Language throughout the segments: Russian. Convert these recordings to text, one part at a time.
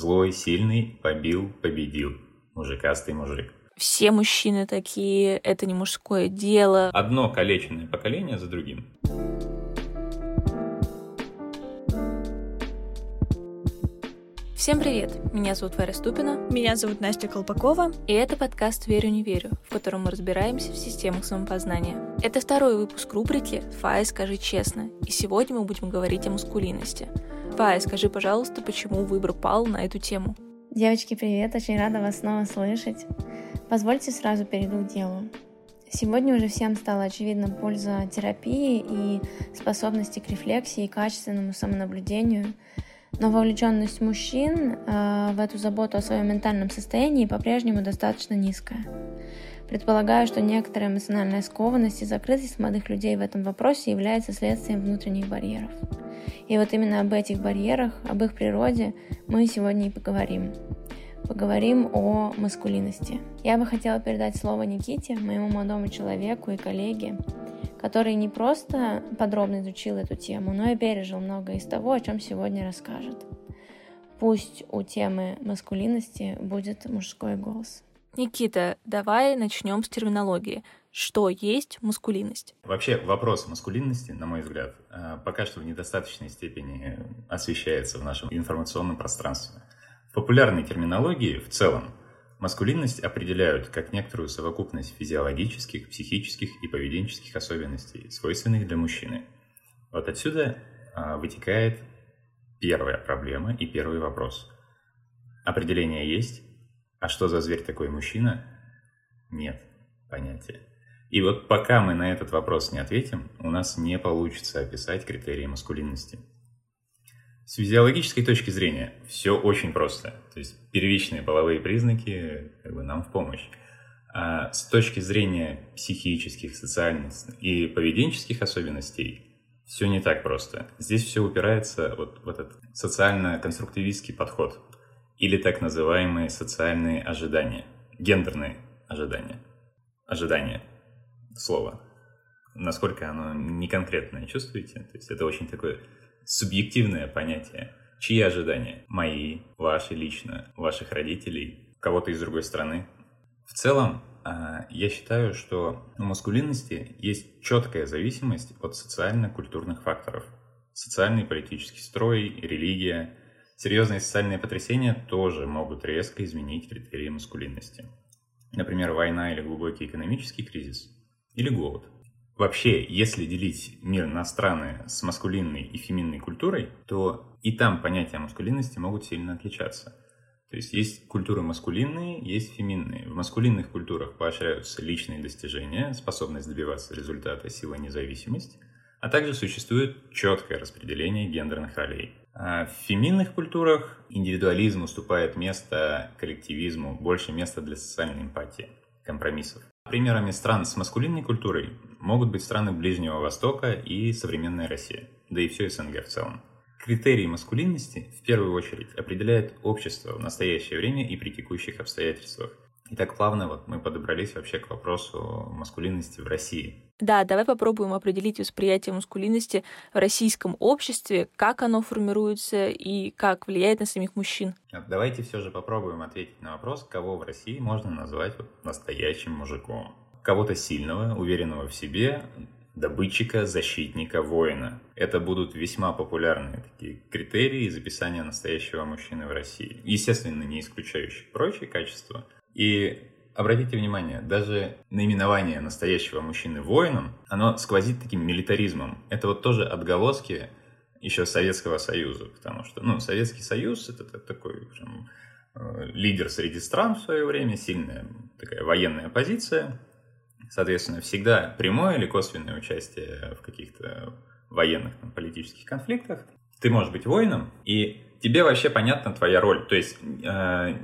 Злой, сильный, побил, победил. Мужикастый мужик. Все мужчины такие, это не мужское дело. Одно калеченное поколение за другим. Всем привет! Меня зовут Варя Ступина. Меня зовут Настя Колпакова. И это подкаст «Верю, не верю», в котором мы разбираемся в системах самопознания. Это второй выпуск рубрики «Фая, скажи честно». И сегодня мы будем говорить о маскулинности. Фая, скажи, пожалуйста, почему выбор пал на эту тему? Девочки, привет! Очень рада вас снова слышать. Позвольте сразу перейду к делу. Сегодня уже всем стала очевидна польза терапии и способности к рефлексии и качественному самонаблюдению – но вовлеченность мужчин э, в эту заботу о своем ментальном состоянии по-прежнему достаточно низкая. Предполагаю, что некоторая эмоциональная скованность и закрытость молодых людей в этом вопросе является следствием внутренних барьеров. И вот именно об этих барьерах, об их природе мы сегодня и поговорим. Поговорим о маскулинности. Я бы хотела передать слово Никите, моему молодому человеку и коллеге, который не просто подробно изучил эту тему, но и пережил много из того, о чем сегодня расскажет. Пусть у темы маскулинности будет мужской голос. Никита, давай начнем с терминологии. Что есть маскулинность? Вообще вопрос маскулинности, на мой взгляд, э, пока что в недостаточной степени освещается в нашем информационном пространстве. В популярной терминологии в целом Маскулинность определяют как некоторую совокупность физиологических, психических и поведенческих особенностей, свойственных для мужчины. Вот отсюда а, вытекает первая проблема и первый вопрос. Определение есть, а что за зверь такой мужчина? Нет понятия. И вот пока мы на этот вопрос не ответим, у нас не получится описать критерии маскулинности. С физиологической точки зрения все очень просто. То есть первичные половые признаки как бы, нам в помощь. А с точки зрения психических, социальных и поведенческих особенностей все не так просто. Здесь все упирается вот в этот социально-конструктивистский подход или так называемые социальные ожидания, гендерные ожидания. Ожидания. Слово. Насколько оно неконкретное, чувствуете? То есть это очень такое субъективное понятие. Чьи ожидания? Мои, ваши лично, ваших родителей, кого-то из другой страны. В целом, а, я считаю, что у маскулинности есть четкая зависимость от социально-культурных факторов. Социальный политический строй, религия, серьезные социальные потрясения тоже могут резко изменить критерии маскулинности. Например, война или глубокий экономический кризис, или голод – Вообще, если делить мир на страны с маскулинной и феминной культурой, то и там понятия маскулинности могут сильно отличаться. То есть есть культуры маскулинные, есть феминные. В маскулинных культурах поощряются личные достижения, способность добиваться результата, сила, независимость, а также существует четкое распределение гендерных ролей. А в феминных культурах индивидуализм уступает место коллективизму, больше места для социальной эмпатии, компромиссов. Примерами стран с маскулинной культурой могут быть страны Ближнего Востока и современная Россия, да и все СНГ в целом. Критерии маскулинности в первую очередь определяет общество в настоящее время и при текущих обстоятельствах. И так плавно вот мы подобрались вообще к вопросу маскулинности в России. Да, давай попробуем определить восприятие маскулинности в российском обществе, как оно формируется и как влияет на самих мужчин. Давайте все же попробуем ответить на вопрос, кого в России можно назвать настоящим мужиком. Кого-то сильного, уверенного в себе, добытчика, защитника, воина. Это будут весьма популярные такие критерии записания настоящего мужчины в России. Естественно, не исключающие прочие качества. И Обратите внимание, даже наименование настоящего мужчины воином, оно сквозит таким милитаризмом. Это вот тоже отголоски еще Советского Союза, потому что, ну, Советский Союз это такой прям, э, лидер среди стран в свое время, сильная такая военная позиция, соответственно, всегда прямое или косвенное участие в каких-то военных там, политических конфликтах. Ты можешь быть воином, и тебе вообще понятна твоя роль. То есть э,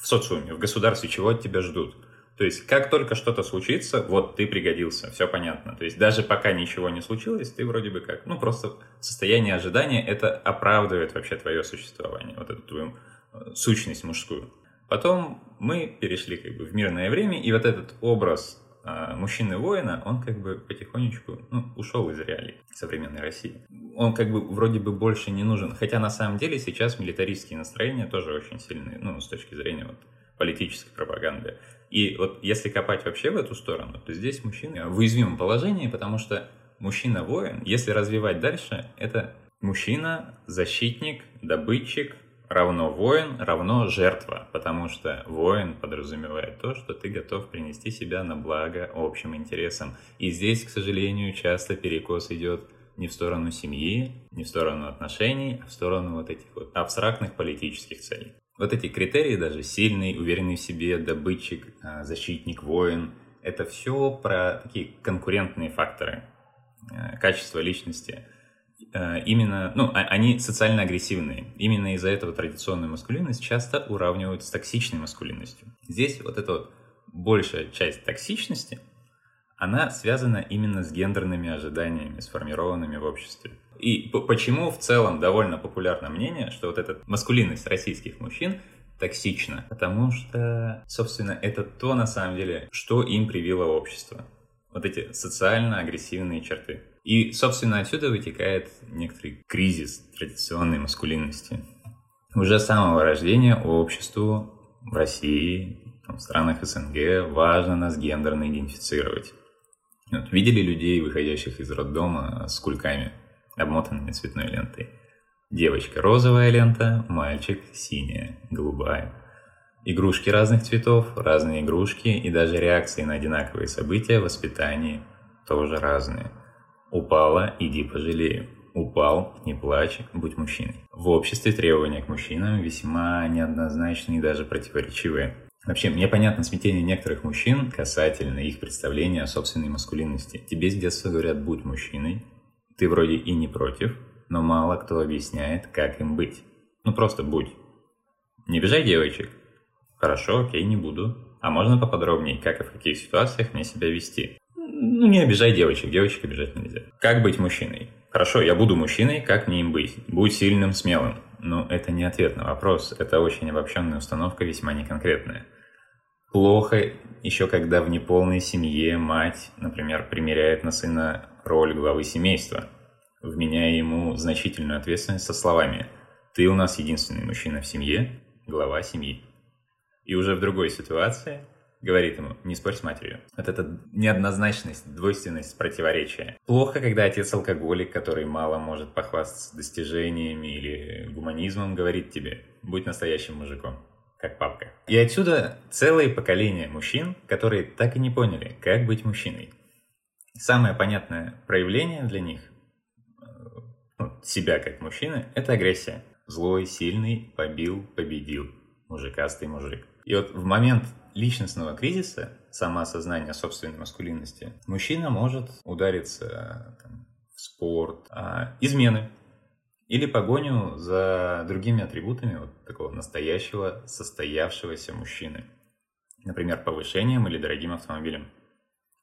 в социуме, в государстве, чего от тебя ждут. То есть, как только что-то случится, вот ты пригодился, все понятно. То есть, даже пока ничего не случилось, ты вроде бы как, ну, просто состояние ожидания, это оправдывает вообще твое существование, вот эту твою э, сущность мужскую. Потом мы перешли как бы в мирное время, и вот этот образ а мужчины воина, он как бы потихонечку ну, ушел из реалий современной России. Он как бы вроде бы больше не нужен. Хотя на самом деле сейчас милитаристские настроения тоже очень сильные, ну, с точки зрения вот политической пропаганды. И вот если копать вообще в эту сторону, то здесь мужчина в уязвимом положении, потому что мужчина-воин, если развивать дальше, это мужчина, защитник, добытчик, равно воин, равно жертва, потому что воин подразумевает то, что ты готов принести себя на благо общим интересам. И здесь, к сожалению, часто перекос идет не в сторону семьи, не в сторону отношений, а в сторону вот этих вот абстрактных политических целей. Вот эти критерии даже сильный, уверенный в себе, добытчик, а, защитник, воин, это все про такие конкурентные факторы, а, качество личности – именно, ну, а, они социально агрессивные. Именно из-за этого традиционную маскулинность часто уравнивают с токсичной маскулинностью. Здесь вот эта вот большая часть токсичности, она связана именно с гендерными ожиданиями, сформированными в обществе. И почему в целом довольно популярно мнение, что вот эта маскулинность российских мужчин токсична? Потому что, собственно, это то, на самом деле, что им привило общество. Вот эти социально агрессивные черты. И, собственно, отсюда вытекает некоторый кризис традиционной маскулинности. Уже с самого рождения обществу в России, в странах СНГ важно нас гендерно идентифицировать. Вот, видели людей, выходящих из роддома с кульками, обмотанными цветной лентой. Девочка розовая лента, мальчик синяя, голубая. Игрушки разных цветов, разные игрушки и даже реакции на одинаковые события в воспитании тоже разные – Упала, иди пожалею. Упал, не плачь, будь мужчиной. В обществе требования к мужчинам весьма неоднозначные и даже противоречивые. Вообще, мне понятно смятение некоторых мужчин касательно их представления о собственной маскулинности. Тебе с детства говорят «будь мужчиной», ты вроде и не против, но мало кто объясняет, как им быть. Ну просто будь. Не обижай девочек. Хорошо, окей, не буду. А можно поподробнее, как и в каких ситуациях мне себя вести? Ну, не обижай девочек, девочек обижать нельзя. Как быть мужчиной? Хорошо, я буду мужчиной, как мне им быть? Будь сильным, смелым. Но это не ответ на вопрос, это очень обобщенная установка, весьма неконкретная. Плохо еще когда в неполной семье мать, например, примеряет на сына роль главы семейства, вменяя ему значительную ответственность со словами «Ты у нас единственный мужчина в семье, глава семьи». И уже в другой ситуации говорит ему, не спорь с матерью. Вот эта неоднозначность, двойственность, противоречие. Плохо, когда отец алкоголик, который мало может похвастаться достижениями или гуманизмом, говорит тебе, будь настоящим мужиком как папка. И отсюда целое поколение мужчин, которые так и не поняли, как быть мужчиной. Самое понятное проявление для них, ну, себя как мужчины, это агрессия. Злой, сильный, побил, победил. Мужикастый мужик. И вот в момент личностного кризиса, самоосознания собственной маскулинности, мужчина может удариться там, в спорт, а, измены или погоню за другими атрибутами вот такого настоящего состоявшегося мужчины. Например, повышением или дорогим автомобилем.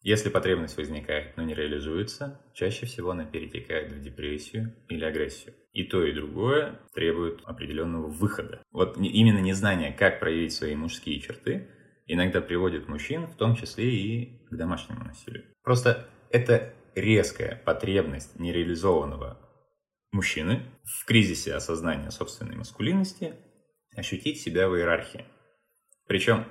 Если потребность возникает, но не реализуется, чаще всего она перетекает в депрессию или агрессию. И то, и другое требует определенного выхода. Вот именно незнание, как проявить свои мужские черты, иногда приводит мужчин, в том числе и к домашнему насилию. Просто это резкая потребность нереализованного мужчины в кризисе осознания собственной маскулинности ощутить себя в иерархии. Причем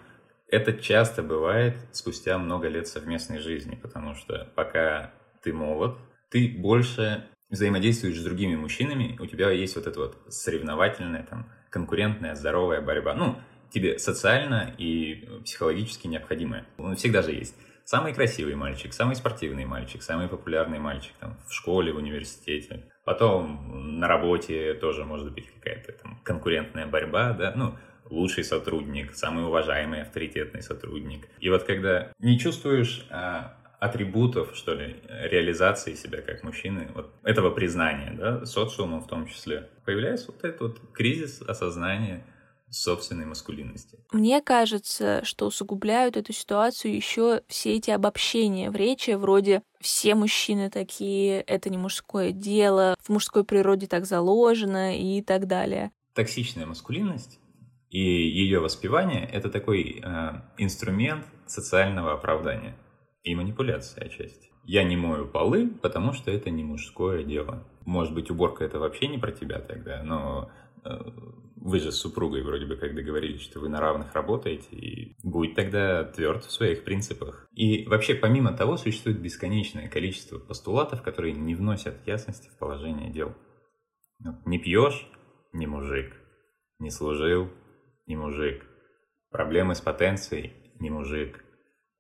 это часто бывает спустя много лет совместной жизни, потому что пока ты молод, ты больше взаимодействуешь с другими мужчинами, у тебя есть вот эта вот соревновательная, там, конкурентная, здоровая борьба. Ну, тебе социально и психологически необходимое. Он всегда же есть. Самый красивый мальчик, самый спортивный мальчик, самый популярный мальчик там, в школе, в университете. Потом на работе тоже может быть какая-то там конкурентная борьба, да, ну, лучший сотрудник, самый уважаемый, авторитетный сотрудник. И вот когда не чувствуешь а, атрибутов, что ли, реализации себя как мужчины, вот этого признания, да, социумом в том числе, появляется вот этот вот кризис осознания собственной маскулинности. Мне кажется, что усугубляют эту ситуацию еще все эти обобщения в речи, вроде «все мужчины такие», «это не мужское дело», «в мужской природе так заложено» и так далее. Токсичная маскулинность и ее воспевание — это такой э, инструмент социального оправдания. и манипуляция отчасти. Я не мою полы, потому что это не мужское дело. Может быть, уборка это вообще не про тебя тогда, но э, вы же с супругой вроде бы как договорились, что вы на равных работаете, и будь тогда тверд в своих принципах. И вообще, помимо того, существует бесконечное количество постулатов, которые не вносят ясности в положение дел. Не пьешь – не мужик. Не служил – не мужик. Проблемы с потенцией – не мужик.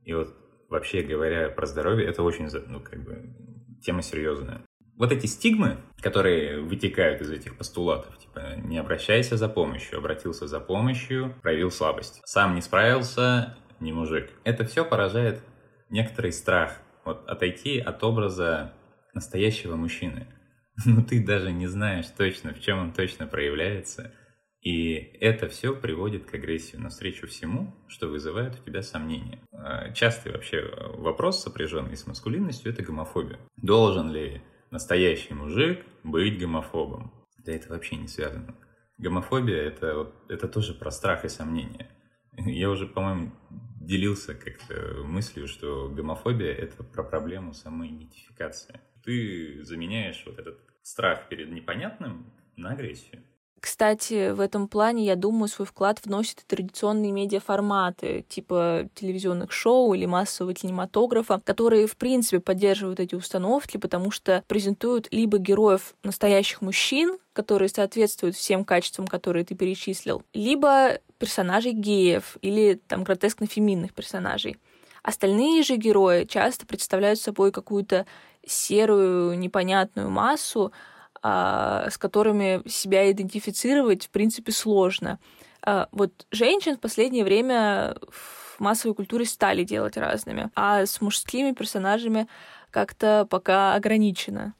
И вот вообще говоря про здоровье, это очень, ну, как бы, тема серьезная. Вот эти стигмы, которые вытекают из этих постулатов, типа не обращайся за помощью, обратился за помощью, проявил слабость. Сам не справился, не мужик. Это все поражает некоторый страх вот, отойти от образа настоящего мужчины. Но ты даже не знаешь точно, в чем он точно проявляется – и это все приводит к агрессии навстречу всему, что вызывает у тебя сомнения. А, частый вообще вопрос, сопряженный с маскулинностью, это гомофобия. Должен ли настоящий мужик быть гомофобом? Да это вообще не связано. Гомофобия это, это тоже про страх и сомнения. Я уже, по-моему, делился как-то мыслью, что гомофобия это про проблему самоидентификации. Ты заменяешь вот этот страх перед непонятным на агрессию. Кстати, в этом плане, я думаю, свой вклад вносят и традиционные медиаформаты, типа телевизионных шоу или массового кинематографа, которые, в принципе, поддерживают эти установки, потому что презентуют либо героев настоящих мужчин, которые соответствуют всем качествам, которые ты перечислил, либо персонажей геев или там гротескно-феминных персонажей. Остальные же герои часто представляют собой какую-то серую, непонятную массу, с которыми себя идентифицировать, в принципе, сложно. А, вот женщин в последнее время в массовой культуре стали делать разными, а с мужскими персонажами как-то пока ограничено.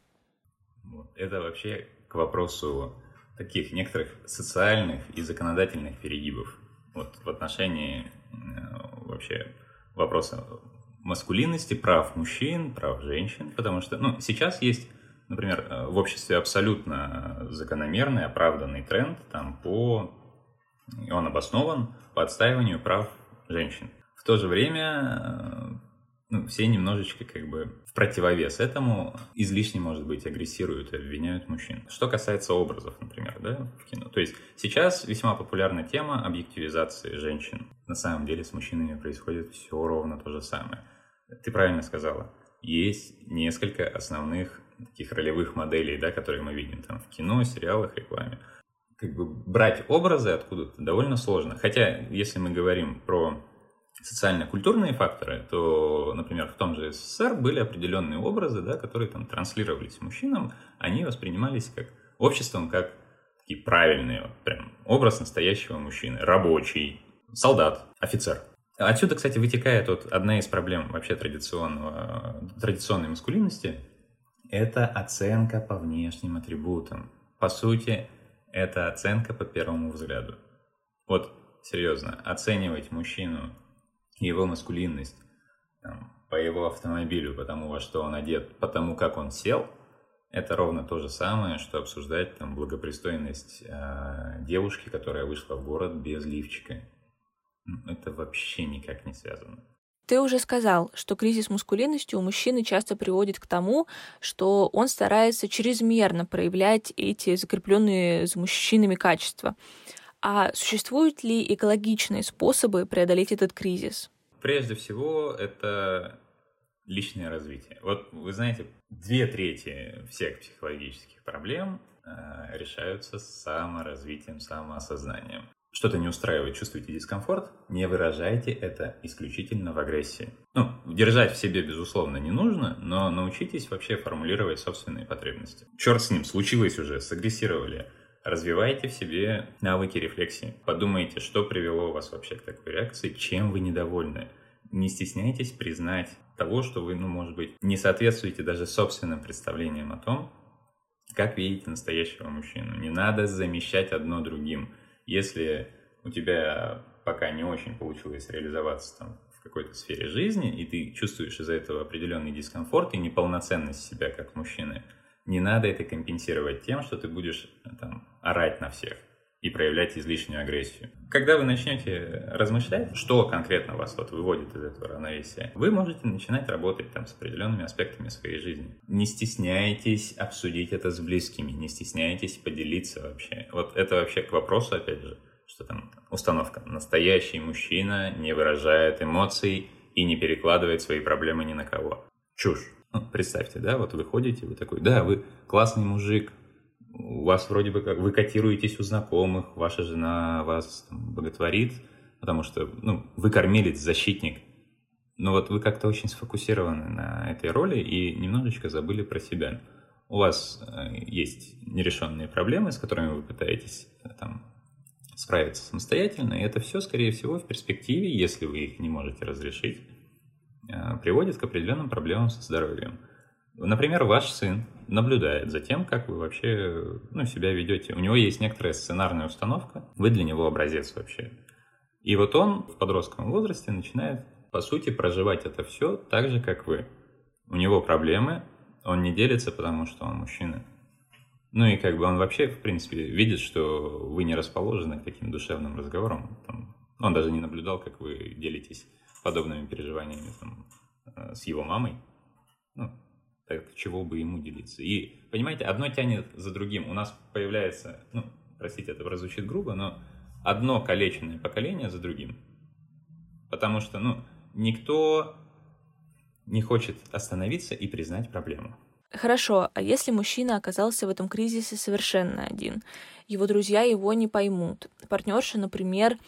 Это вообще к вопросу таких некоторых социальных и законодательных перегибов вот, в отношении э, вообще вопроса маскулинности, прав мужчин, прав женщин, потому что ну, сейчас есть например, э, в обществе абсолютно закономерный, оправданный тренд там, по, и он обоснован по отстаиванию прав женщин. В то же время э, ну, все немножечко как бы в противовес этому излишне, может быть, агрессируют и обвиняют мужчин. Что касается образов, например, да, в кино. То есть сейчас весьма популярна тема объективизации женщин. На самом деле с мужчинами происходит все ровно то же самое. Ты правильно сказала. Есть несколько основных таких ролевых моделей, да, которые мы видим там в кино, сериалах, рекламе. Как бы брать образы откуда-то довольно сложно. Хотя, если мы говорим про социально-культурные факторы, то, например, в том же СССР были определенные образы, да, которые там транслировались мужчинам, они воспринимались как обществом как такие правильные, вот прям образ настоящего мужчины, рабочий, солдат, офицер. Отсюда, кстати, вытекает вот одна из проблем вообще традиционного, традиционной маскулинности, это оценка по внешним атрибутам. По сути, это оценка по первому взгляду. Вот, серьезно, оценивать мужчину его маскулинность там, по его автомобилю, по тому, во что он одет, по тому, как он сел, это ровно то же самое, что обсуждать там благопристойность э, девушки, которая вышла в город без лифчика. Это вообще никак не связано. Ты уже сказал, что кризис маскулинности у мужчины часто приводит к тому, что он старается чрезмерно проявлять эти закрепленные за мужчинами качества. А существуют ли экологичные способы преодолеть этот кризис? Прежде всего, это личное развитие. Вот вы знаете, две трети всех психологических проблем э, решаются саморазвитием, самоосознанием что-то не устраивает, чувствуете дискомфорт, не выражайте это исключительно в агрессии. Ну, держать в себе, безусловно, не нужно, но научитесь вообще формулировать собственные потребности. Черт с ним, случилось уже, сагрессировали. Развивайте в себе навыки рефлексии. Подумайте, что привело вас вообще к такой реакции, чем вы недовольны. Не стесняйтесь признать того, что вы, ну, может быть, не соответствуете даже собственным представлениям о том, как видите настоящего мужчину. Не надо замещать одно другим. Если у тебя пока не очень получилось реализоваться там в какой-то сфере жизни, и ты чувствуешь из-за этого определенный дискомфорт и неполноценность себя как мужчины, не надо это компенсировать тем, что ты будешь там орать на всех. И проявлять излишнюю агрессию. Когда вы начнете размышлять, что конкретно вас вот выводит из этого равновесия, вы можете начинать работать там с определенными аспектами своей жизни. Не стесняйтесь обсудить это с близкими, не стесняйтесь поделиться вообще. Вот это вообще к вопросу, опять же, что там установка. Настоящий мужчина не выражает эмоций и не перекладывает свои проблемы ни на кого. Чушь. Ну, представьте, да, вот вы ходите, вы такой, да, вы классный мужик, у вас вроде бы как, вы котируетесь у знакомых, ваша жена вас там, боготворит, потому что, ну, вы кормилец, защитник, но вот вы как-то очень сфокусированы на этой роли и немножечко забыли про себя. У вас э, есть нерешенные проблемы, с которыми вы пытаетесь э, там, справиться самостоятельно, и это все, скорее всего, в перспективе, если вы их не можете разрешить, э, приводит к определенным проблемам со здоровьем. Например, ваш сын наблюдает за тем, как вы вообще ну, себя ведете. У него есть некоторая сценарная установка, вы для него образец вообще. И вот он в подростковом возрасте начинает, по сути, проживать это все так же, как вы. У него проблемы, он не делится, потому что он мужчина. Ну и как бы он вообще, в принципе, видит, что вы не расположены к таким душевным разговорам. Там, он даже не наблюдал, как вы делитесь подобными переживаниями там, э, с его мамой. Ну, так чего бы ему делиться? И, понимаете, одно тянет за другим. У нас появляется, ну, простите, это прозвучит грубо, но одно калеченное поколение за другим. Потому что, ну, никто не хочет остановиться и признать проблему. Хорошо, а если мужчина оказался в этом кризисе совершенно один? Его друзья его не поймут. Партнерша, например,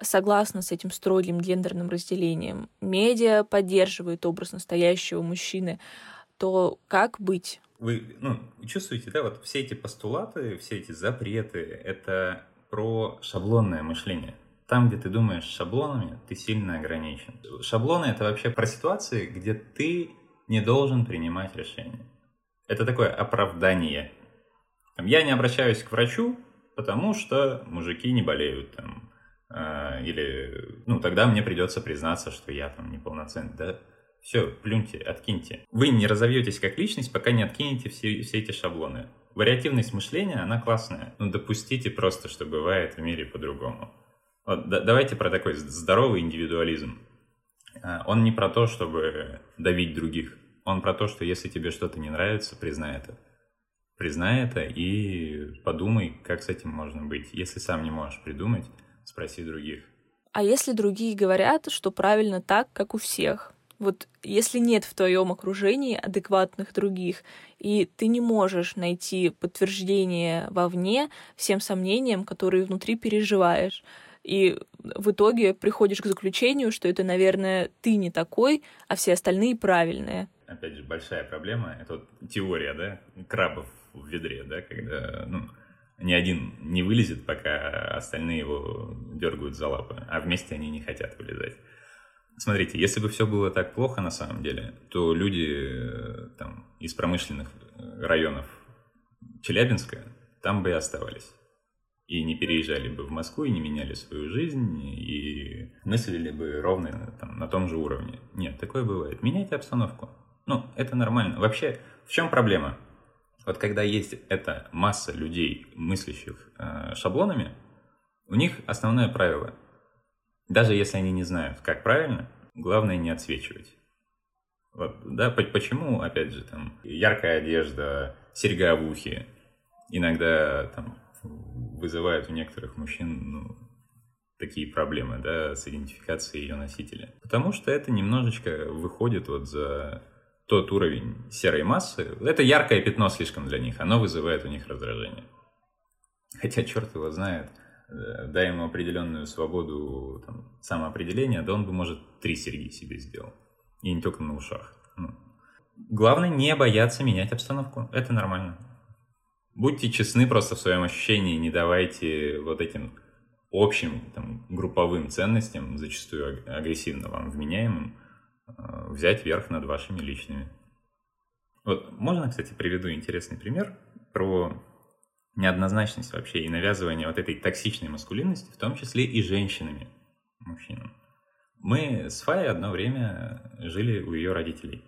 согласна с этим строгим гендерным разделением. Медиа поддерживает образ настоящего мужчины. То как быть? Вы ну, чувствуете, да, вот все эти постулаты, все эти запреты, это про шаблонное мышление. Там, где ты думаешь шаблонами, ты сильно ограничен. Шаблоны — это вообще про ситуации, где ты не должен принимать решения. Это такое оправдание. Я не обращаюсь к врачу, потому что мужики не болеют. Там, э, или, ну, тогда мне придется признаться, что я там неполноценный, да? Все, плюньте, откиньте. Вы не разовьетесь как личность, пока не откинете все, все эти шаблоны. Вариативность мышления, она классная. Ну, допустите просто, что бывает в мире по-другому. Вот, да, давайте про такой здоровый индивидуализм. А, он не про то, чтобы давить других. Он про то, что если тебе что-то не нравится, признай это. Признай это и подумай, как с этим можно быть. Если сам не можешь придумать, спроси других. А если другие говорят, что правильно так, как у всех? Вот если нет в твоем окружении адекватных других, и ты не можешь найти подтверждение вовне всем сомнениям, которые внутри переживаешь, и в итоге приходишь к заключению, что это, наверное, ты не такой, а все остальные правильные опять же, большая проблема, это вот теория, да, крабов в ведре, да, когда, ну, ни один не вылезет, пока остальные его дергают за лапы, а вместе они не хотят вылезать. Смотрите, если бы все было так плохо на самом деле, то люди э, там, из промышленных э, районов Челябинска там бы и оставались. И не переезжали бы в Москву, и не меняли свою жизнь, и мыслили бы ровно там, на том же уровне. Нет, такое бывает. Меняйте обстановку. Ну, это нормально. Вообще, в чем проблема? Вот когда есть эта масса людей, мыслящих э, шаблонами, у них основное правило. Даже если они не знают, как правильно, главное не отсвечивать. Вот, да, почему, опять же, там, яркая одежда, серьга в ухе иногда там вызывают у некоторых мужчин ну, такие проблемы, да, с идентификацией ее носителя. Потому что это немножечко выходит вот за тот уровень серой массы, это яркое пятно слишком для них, оно вызывает у них раздражение. Хотя черт его знает, дай ему определенную свободу там, самоопределения, да он бы, может, три серьги себе сделал. И не только на ушах. Ну. Главное не бояться менять обстановку. Это нормально. Будьте честны просто в своем ощущении, не давайте вот этим общим там, групповым ценностям, зачастую агрессивно вам вменяемым, Э, взять верх над вашими личными. Вот можно, кстати, приведу интересный пример про неоднозначность вообще и навязывание вот этой токсичной маскулинности, в том числе и женщинами, мужчинам. Мы с Фаей одно время жили у ее родителей.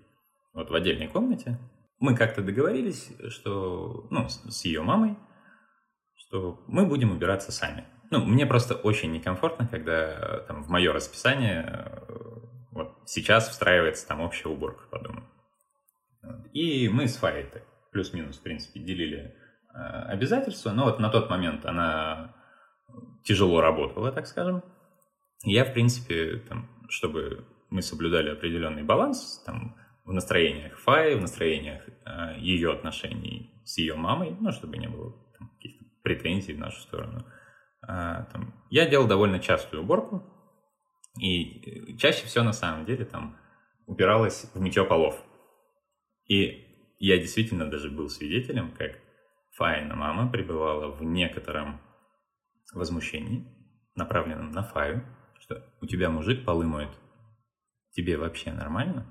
Вот в отдельной комнате. Мы как-то договорились, что, ну, с ее мамой, что мы будем убираться сами. Ну, мне просто очень некомфортно, когда там в мое расписание вот сейчас встраивается там общая уборка по. И мы с Фаей плюс-минус, в принципе, делили э, обязательства, но вот на тот момент она тяжело работала, так скажем. Я, в принципе, там, чтобы мы соблюдали определенный баланс там, в настроениях Фаи, в настроениях э, ее отношений с ее мамой, ну, чтобы не было там, каких-то претензий в нашу сторону. Э, там, я делал довольно частую уборку, и чаще всего, на самом деле, там упиралась в мытье полов. И я действительно даже был свидетелем, как Фаина мама пребывала в некотором возмущении, направленном на Фаю, что у тебя мужик полы моет. Тебе вообще нормально?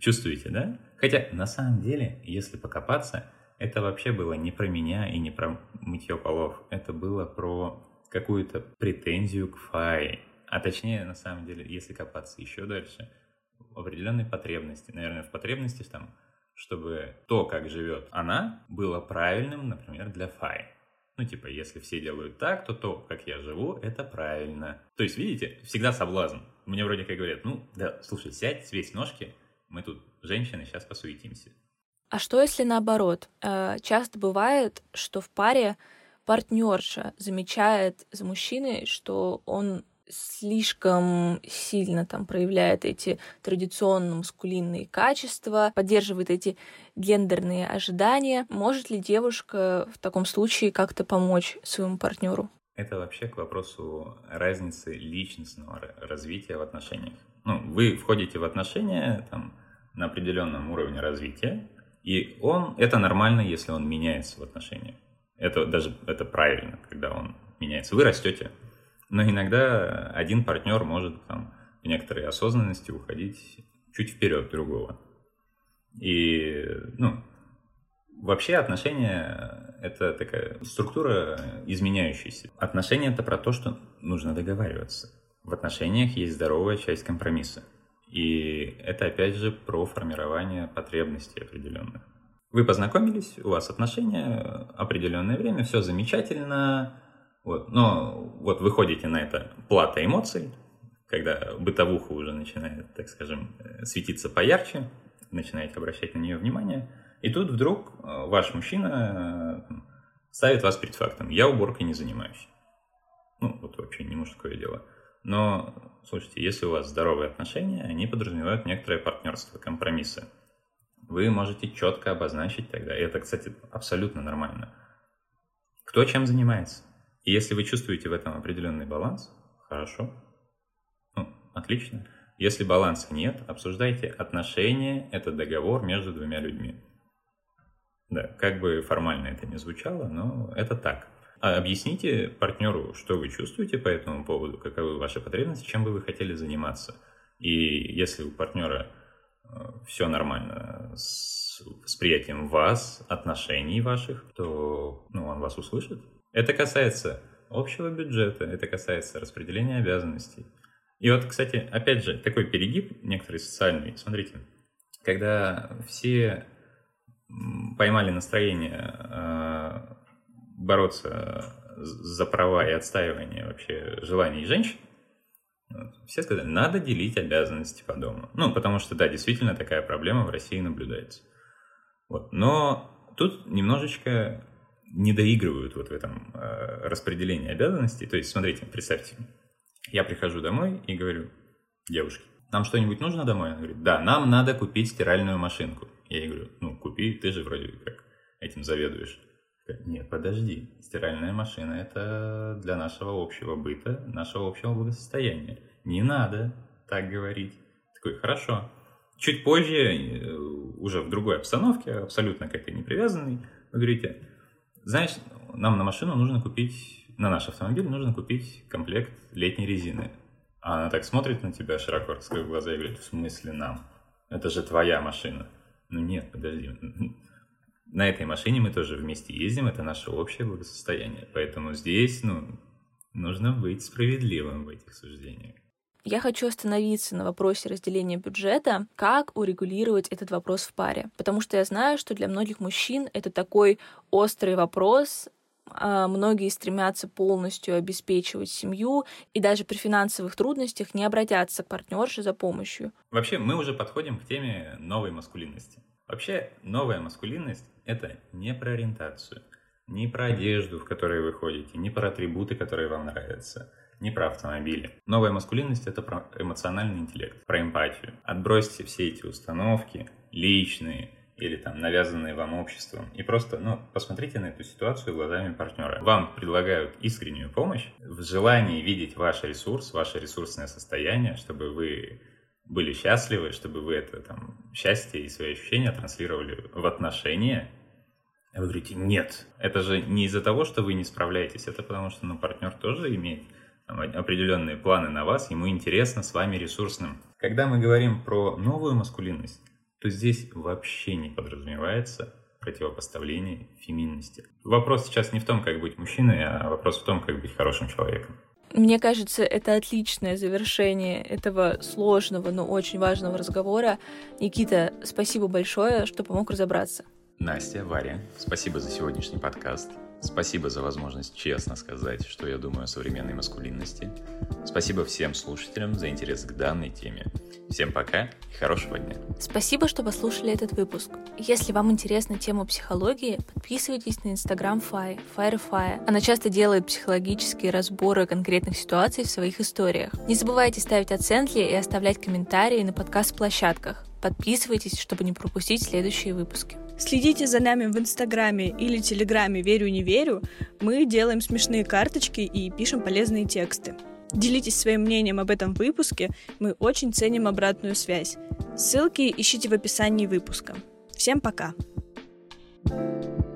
Чувствуете, да? Хотя на самом деле, если покопаться, это вообще было не про меня и не про мытье полов. Это было про какую-то претензию к Фае. А точнее, на самом деле, если копаться еще дальше, в определенной потребности. Наверное, в потребности там, чтобы то, как живет она, было правильным, например, для Фай. Ну, типа, если все делают так, то то, как я живу, это правильно. То есть, видите, всегда соблазн. Мне вроде как говорят, ну, да, слушай, сядь, свесь ножки, мы тут, женщины, сейчас посуетимся. А что если наоборот? Э, часто бывает, что в паре партнерша замечает за мужчиной, что он слишком сильно там проявляет эти традиционно маскулинные качества, поддерживает эти гендерные ожидания. Может ли девушка в таком случае как-то помочь своему партнеру? Это вообще к вопросу разницы личностного развития в отношениях. Ну, вы входите в отношения там, на определенном уровне развития, и он, это нормально, если он меняется в отношениях. Это даже это правильно, когда он меняется. Вы растете, но иногда один партнер может там, в некоторой осознанности уходить чуть вперед другого. И, ну, вообще отношения — это такая структура изменяющаяся. Отношения — это про то, что нужно договариваться. В отношениях есть здоровая часть компромисса. И это, опять же, про формирование потребностей определенных. Вы познакомились, у вас отношения, определенное время, все замечательно, вот. Но вот выходите на это плата эмоций, когда бытовуха уже начинает, так скажем, э, светиться поярче, начинаете обращать на нее внимание, и тут вдруг э, ваш мужчина э, ставит вас перед фактом. Я уборкой не занимаюсь. Ну, вот вообще не мужское дело. Но, слушайте, если у вас здоровые отношения, они подразумевают некоторое партнерство, компромиссы. Вы можете четко обозначить тогда, и это, кстати, абсолютно нормально, кто чем занимается. И если вы чувствуете в этом определенный баланс, хорошо, ну, отлично. Если баланса нет, обсуждайте отношения, это договор между двумя людьми. Да, как бы формально это ни звучало, но это так. А объясните партнеру, что вы чувствуете по этому поводу, каковы ваши потребности, чем бы вы хотели заниматься. И если у партнера э, все нормально с восприятием вас, отношений ваших, то ну, он вас услышит, это касается общего бюджета, это касается распределения обязанностей. И вот, кстати, опять же, такой перегиб некоторый социальный. Смотрите, когда все поймали настроение э, бороться за права и отстаивание вообще желаний женщин, все сказали, надо делить обязанности по дому. Ну, потому что, да, действительно такая проблема в России наблюдается. Вот. Но тут немножечко не доигрывают вот в этом э, распределении обязанностей. То есть, смотрите, представьте, я прихожу домой и говорю, девушке, нам что-нибудь нужно домой? Она говорит, да, нам надо купить стиральную машинку. Я ей говорю, ну, купи, ты же вроде как этим заведуешь. Нет, подожди, стиральная машина это для нашего общего быта, нашего общего благосостояния. Не надо так говорить. Такой, хорошо. Чуть позже, э, уже в другой обстановке, абсолютно как и не привязанный, вы говорите, знаешь, нам на машину нужно купить, на наш автомобиль нужно купить комплект летней резины. А она так смотрит на тебя, широко раскрыв глаза, и говорит, в смысле нам? Это же твоя машина. Ну нет, подожди. На этой машине мы тоже вместе ездим, это наше общее благосостояние. Поэтому здесь, ну, нужно быть справедливым в этих суждениях. Я хочу остановиться на вопросе разделения бюджета, как урегулировать этот вопрос в паре. Потому что я знаю, что для многих мужчин это такой острый вопрос, а, многие стремятся полностью обеспечивать семью и даже при финансовых трудностях не обратятся к партнерше за помощью. Вообще, мы уже подходим к теме новой маскулинности. Вообще, новая маскулинность — это не про ориентацию, не про одежду, в которой вы ходите, не про атрибуты, которые вам нравятся, не про автомобили. Новая маскулинность — это про эмоциональный интеллект, про эмпатию. Отбросьте все эти установки, личные, или там навязанные вам обществом. И просто, ну, посмотрите на эту ситуацию глазами партнера. Вам предлагают искреннюю помощь в желании видеть ваш ресурс, ваше ресурсное состояние, чтобы вы были счастливы, чтобы вы это там счастье и свои ощущения транслировали в отношения. А вы говорите, нет, это же не из-за того, что вы не справляетесь, это потому что ну, партнер тоже имеет определенные планы на вас, ему интересно с вами ресурсным. Когда мы говорим про новую маскулинность, то здесь вообще не подразумевается противопоставление феминности. Вопрос сейчас не в том, как быть мужчиной, а вопрос в том, как быть хорошим человеком. Мне кажется, это отличное завершение этого сложного, но очень важного разговора. Никита, спасибо большое, что помог разобраться. Настя, Варя, спасибо за сегодняшний подкаст. Спасибо за возможность честно сказать, что я думаю о современной маскулинности. Спасибо всем слушателям за интерес к данной теме. Всем пока и хорошего дня. Спасибо, что послушали этот выпуск. Если вам интересна тема психологии, подписывайтесь на инстаграм Фай, FireFire. Она часто делает психологические разборы конкретных ситуаций в своих историях. Не забывайте ставить оценки и оставлять комментарии на подкаст-площадках. Подписывайтесь, чтобы не пропустить следующие выпуски. Следите за нами в Инстаграме или Телеграме «Верю, не верю». Мы делаем смешные карточки и пишем полезные тексты. Делитесь своим мнением об этом выпуске, мы очень ценим обратную связь. Ссылки ищите в описании выпуска. Всем пока! thank you